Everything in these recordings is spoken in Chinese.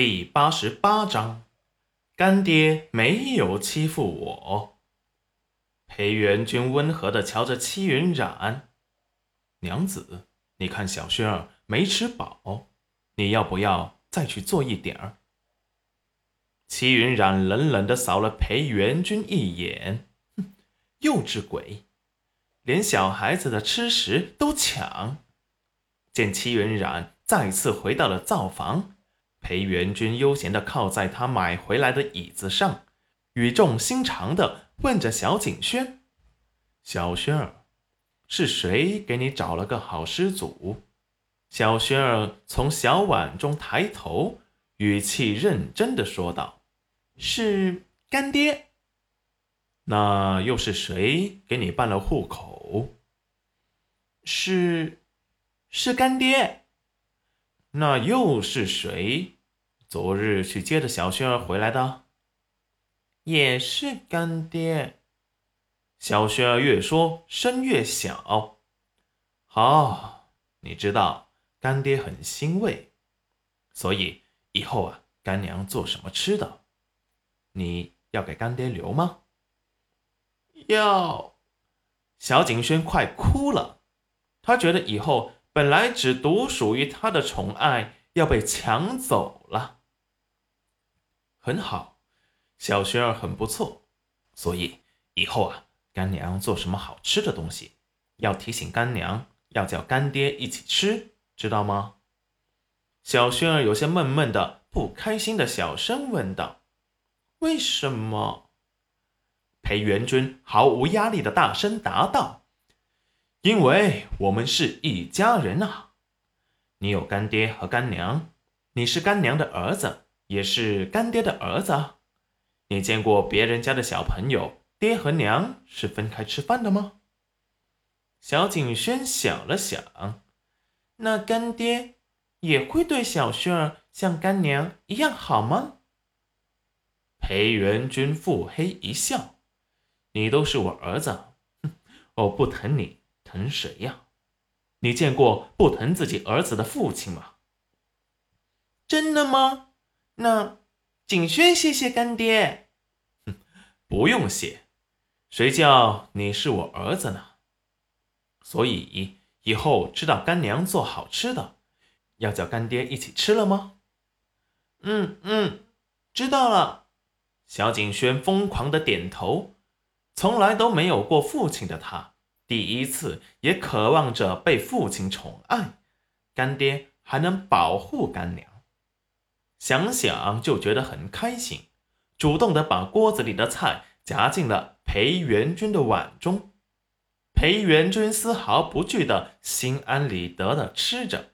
第八十八章，干爹没有欺负我。裴元君温和的瞧着戚云染，娘子，你看小轩儿没吃饱，你要不要再去做一点儿？戚云染冷冷的扫了裴元君一眼，哼，幼稚鬼，连小孩子的吃食都抢。见戚云染再次回到了灶房。裴元君悠闲地靠在他买回来的椅子上，语重心长地问着小景轩：“小轩儿，是谁给你找了个好师祖？”小轩儿从小碗中抬头，语气认真地说道：“是干爹。”“那又是谁给你办了户口？”“是，是干爹。”那又是谁？昨日去接着小轩儿回来的，也是干爹。小轩儿越说声越小。好，你知道干爹很欣慰，所以以后啊，干娘做什么吃的，你要给干爹留吗？要。小景轩快哭了，他觉得以后。本来只独属于他的宠爱要被抢走了。很好，小轩儿很不错，所以以后啊，干娘做什么好吃的东西，要提醒干娘，要叫干爹一起吃，知道吗？小轩儿有些闷闷的、不开心的小声问道：“为什么？”裴元君毫无压力的大声答道。因为我们是一家人啊！你有干爹和干娘，你是干娘的儿子，也是干爹的儿子。你见过别人家的小朋友，爹和娘是分开吃饭的吗？小景轩想了想，那干爹也会对小轩儿像干娘一样好吗？裴元君腹黑一笑：“你都是我儿子，哼，我不疼你。”疼谁呀？你见过不疼自己儿子的父亲吗？真的吗？那景轩谢谢干爹。哼，不用谢，谁叫你是我儿子呢？所以以后知道干娘做好吃的，要叫干爹一起吃了吗？嗯嗯，知道了。小景轩疯狂的点头，从来都没有过父亲的他。第一次也渴望着被父亲宠爱，干爹还能保护干娘，想想就觉得很开心，主动的把锅子里的菜夹进了裴元君的碗中。裴元君丝毫不惧的心安理得的吃着。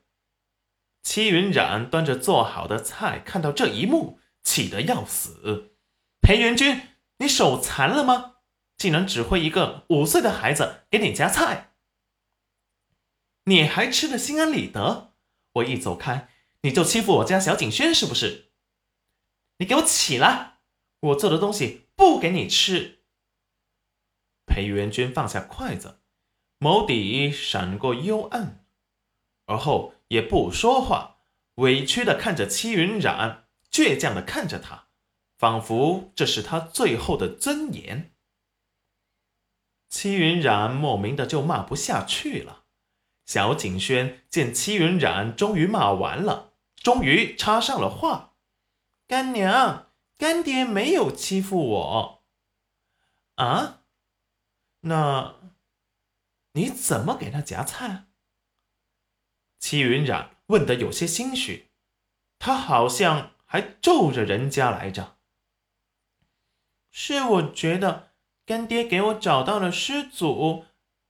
戚云染端着做好的菜，看到这一幕，气得要死。裴元君，你手残了吗？竟然指挥一个五岁的孩子给你夹菜，你还吃的心安理得？我一走开，你就欺负我家小景轩是不是？你给我起来！我做的东西不给你吃。裴元君放下筷子，眸底闪过幽暗，而后也不说话，委屈的看着戚云染，倔强的看着他，仿佛这是他最后的尊严。戚云染莫名的就骂不下去了。小景轩见戚云染终于骂完了，终于插上了话：“干娘，干爹没有欺负我。”啊？那你怎么给他夹菜？戚云染问得有些心虚，他好像还咒着人家来着。是我觉得。干爹给我找到了师祖，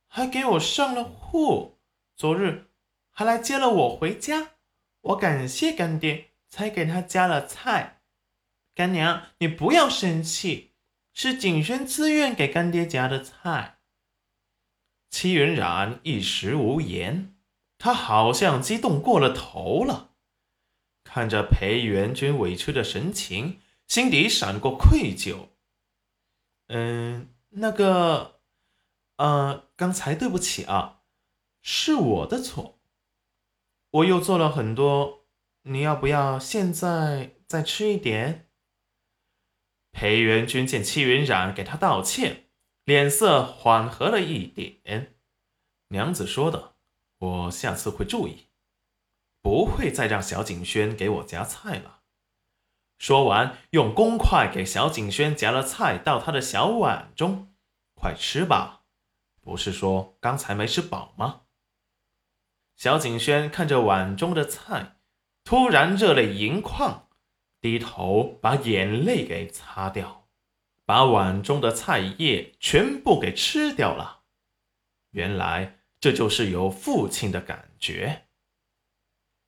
还给我上了户，昨日还来接了我回家。我感谢干爹，才给他加了菜。干娘，你不要生气，是景轩自愿给干爹夹的菜。戚云染一时无言，他好像激动过了头了，看着裴元君委屈的神情，心底闪过愧疚。嗯，那个，呃，刚才对不起啊，是我的错，我又做了很多，你要不要现在再吃一点。裴元君见戚云染给他道歉，脸色缓和了一点。娘子说的，我下次会注意，不会再让小景轩给我夹菜了。说完，用公筷给小景轩夹了菜到他的小碗中，快吃吧，不是说刚才没吃饱吗？小景轩看着碗中的菜，突然热泪盈眶，低头把眼泪给擦掉，把碗中的菜叶全部给吃掉了。原来这就是有父亲的感觉。